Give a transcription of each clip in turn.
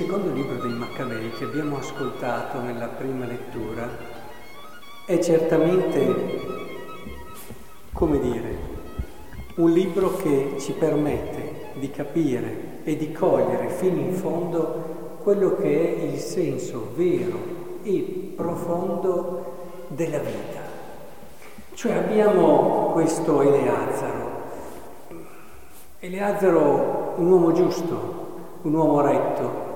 Secondo libro dei Maccabei che abbiamo ascoltato nella prima lettura è certamente, come dire, un libro che ci permette di capire e di cogliere fino in fondo quello che è il senso vero e profondo della vita. Cioè abbiamo questo Eleazzaro, Eleazzaro un uomo giusto, un uomo retto,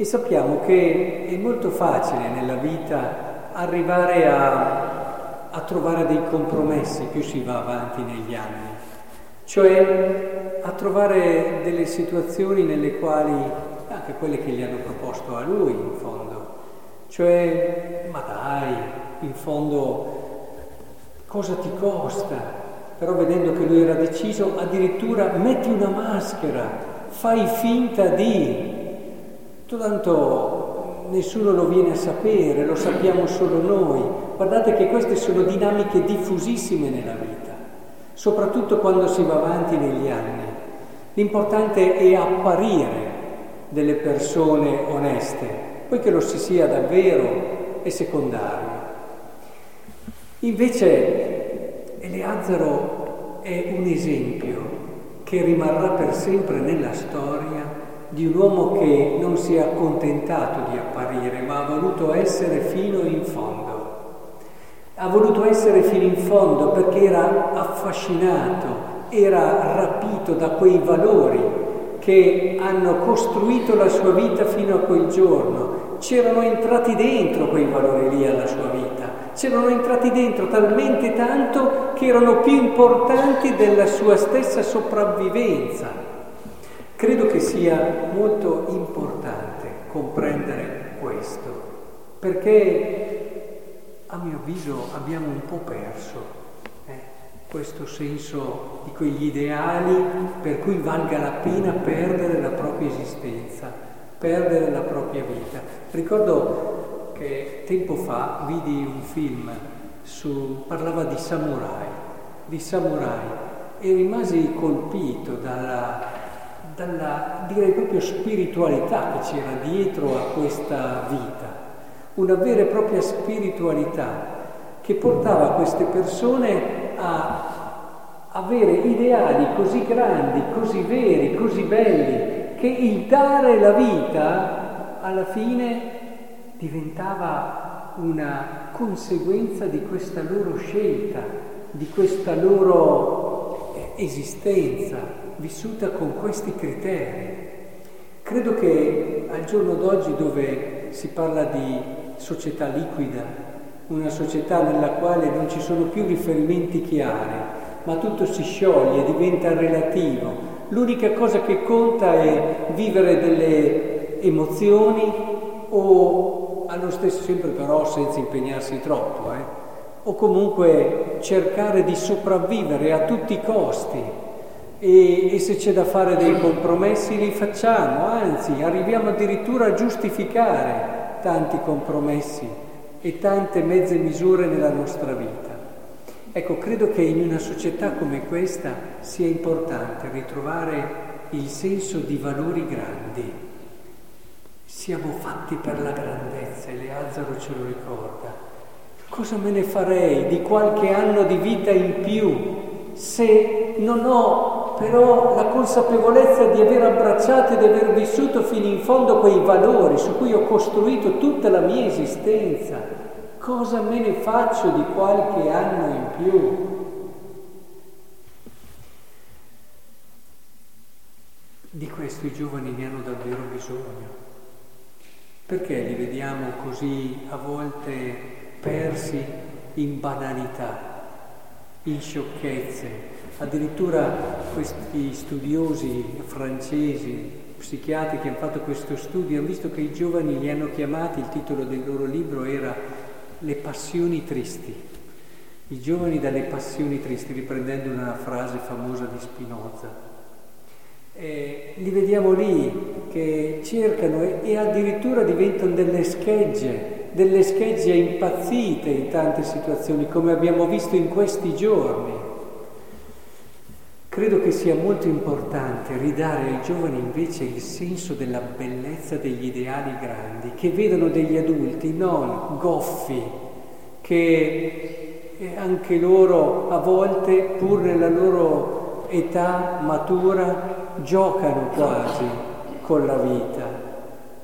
e sappiamo che è molto facile nella vita arrivare a, a trovare dei compromessi più si va avanti negli anni, cioè a trovare delle situazioni nelle quali, anche quelle che gli hanno proposto a lui in fondo, cioè ma dai, in fondo cosa ti costa? Però vedendo che lui era deciso, addirittura metti una maschera, fai finta di, Tanto nessuno lo viene a sapere, lo sappiamo solo noi. Guardate che queste sono dinamiche diffusissime nella vita, soprattutto quando si va avanti negli anni. L'importante è apparire delle persone oneste, poi che lo si sia davvero è secondario. Invece Eleazzaro è un esempio che rimarrà per sempre nella storia di un uomo che non si è accontentato di apparire, ma ha voluto essere fino in fondo. Ha voluto essere fino in fondo perché era affascinato, era rapito da quei valori che hanno costruito la sua vita fino a quel giorno. C'erano entrati dentro quei valori lì alla sua vita, c'erano entrati dentro talmente tanto che erano più importanti della sua stessa sopravvivenza. Credo che sia molto importante comprendere questo, perché a mio avviso abbiamo un po' perso eh, questo senso di quegli ideali per cui valga la pena perdere la propria esistenza, perdere la propria vita. Ricordo che tempo fa vidi un film su, parlava di samurai, di samurai e rimasi colpito dalla dalla, direi proprio spiritualità che c'era dietro a questa vita, una vera e propria spiritualità che portava queste persone a avere ideali così grandi, così veri, così belli, che il dare la vita alla fine diventava una conseguenza di questa loro scelta, di questa loro esistenza vissuta con questi criteri. Credo che al giorno d'oggi dove si parla di società liquida, una società nella quale non ci sono più riferimenti chiari, ma tutto si scioglie, diventa relativo, l'unica cosa che conta è vivere delle emozioni o allo stesso sempre però senza impegnarsi troppo, eh? O comunque cercare di sopravvivere a tutti i costi e, e se c'è da fare dei compromessi li facciamo, anzi arriviamo addirittura a giustificare tanti compromessi e tante mezze misure nella nostra vita. Ecco, credo che in una società come questa sia importante ritrovare il senso di valori grandi. Siamo fatti per la grandezza e Leazzaro ce lo ricorda. Cosa me ne farei di qualche anno di vita in più se non ho però la consapevolezza di aver abbracciato e di aver vissuto fino in fondo quei valori su cui ho costruito tutta la mia esistenza, cosa me ne faccio di qualche anno in più? Di questo i giovani ne hanno davvero bisogno. Perché li vediamo così a volte persi in banalità? in sciocchezze. Addirittura questi studiosi francesi, psichiatri che hanno fatto questo studio, hanno visto che i giovani li hanno chiamati, il titolo del loro libro era Le passioni tristi. I giovani dalle passioni tristi, riprendendo una frase famosa di Spinoza. E li vediamo lì che cercano e, e addirittura diventano delle schegge delle schegge impazzite in tante situazioni, come abbiamo visto in questi giorni. Credo che sia molto importante ridare ai giovani invece il senso della bellezza degli ideali grandi, che vedono degli adulti non goffi, che anche loro a volte, pur nella loro età matura, giocano quasi con la vita.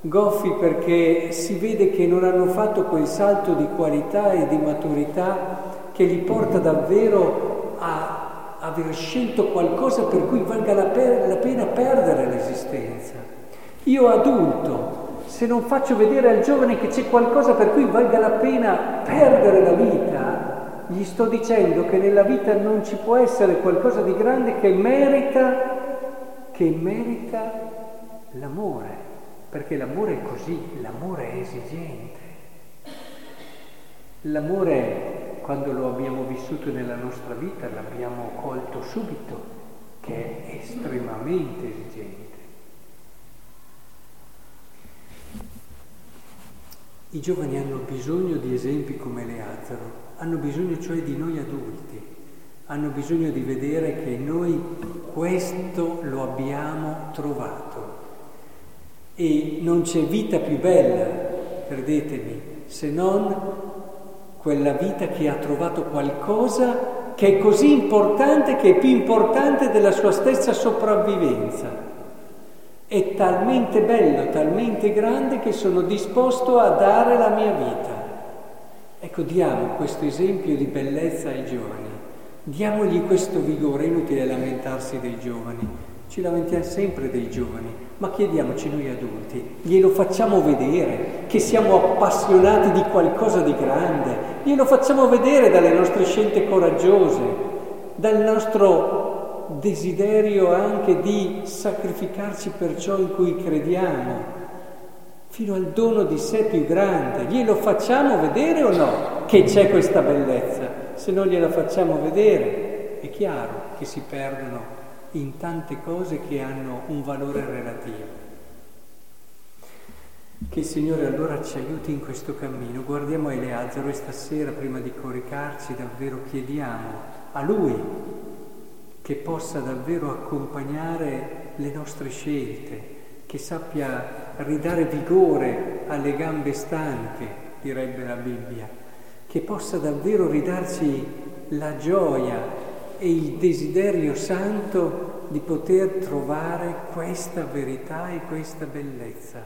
Goffi perché si vede che non hanno fatto quel salto di qualità e di maturità che li porta davvero a aver scelto qualcosa per cui valga la, per, la pena perdere l'esistenza. Io adulto, se non faccio vedere al giovane che c'è qualcosa per cui valga la pena perdere la vita, gli sto dicendo che nella vita non ci può essere qualcosa di grande che merita, che merita l'amore, perché l'amore è così, l'amore è esigente. L'amore quando lo abbiamo vissuto nella nostra vita l'abbiamo colto subito, che è estremamente esigente. I giovani hanno bisogno di esempi come Leazzaro, hanno bisogno cioè di noi adulti, hanno bisogno di vedere che noi questo lo abbiamo trovato e non c'è vita più bella, credetemi, se non quella vita che ha trovato qualcosa che è così importante, che è più importante della sua stessa sopravvivenza. È talmente bello, talmente grande che sono disposto a dare la mia vita. Ecco, diamo questo esempio di bellezza ai giovani, diamogli questo vigore, è inutile lamentarsi dei giovani, ci lamentiamo sempre dei giovani, ma chiediamoci noi adulti, glielo facciamo vedere che siamo appassionati di qualcosa di grande, glielo facciamo vedere dalle nostre scelte coraggiose, dal nostro desiderio anche di sacrificarci per ciò in cui crediamo, fino al dono di sé più grande. Glielo facciamo vedere o no che c'è questa bellezza? Se non gliela facciamo vedere, è chiaro che si perdono in tante cose che hanno un valore relativo. Che il Signore allora ci aiuti in questo cammino. Guardiamo Eleazaro e stasera, prima di coricarci, davvero chiediamo a Lui che possa davvero accompagnare le nostre scelte, che sappia ridare vigore alle gambe stanche, direbbe la Bibbia, che possa davvero ridarci la gioia e il desiderio santo di poter trovare questa verità e questa bellezza.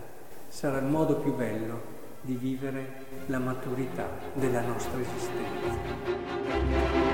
Sarà il modo più bello di vivere la maturità della nostra esistenza.